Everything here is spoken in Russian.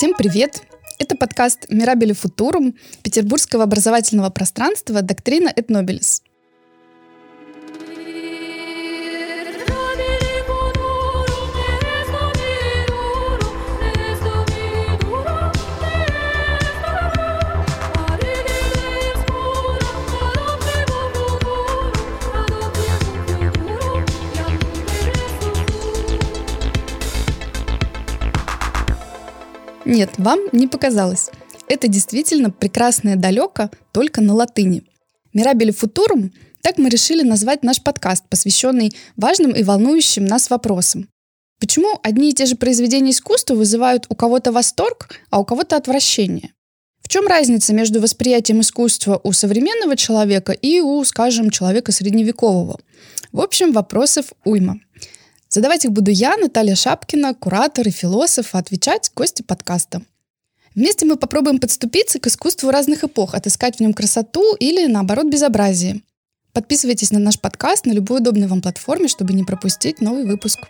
Всем привет! Это подкаст «Мирабели Футурум» петербургского образовательного пространства «Доктрина et Нет, вам не показалось. Это действительно прекрасное далеко, только на латыни. Мирабели футурум – так мы решили назвать наш подкаст, посвященный важным и волнующим нас вопросам. Почему одни и те же произведения искусства вызывают у кого-то восторг, а у кого-то отвращение? В чем разница между восприятием искусства у современного человека и у, скажем, человека средневекового? В общем, вопросов уйма. Задавать их буду я, Наталья Шапкина, куратор и философ, а отвечать гости подкаста. Вместе мы попробуем подступиться к искусству разных эпох, отыскать в нем красоту или, наоборот, безобразие. Подписывайтесь на наш подкаст на любой удобной вам платформе, чтобы не пропустить новый выпуск.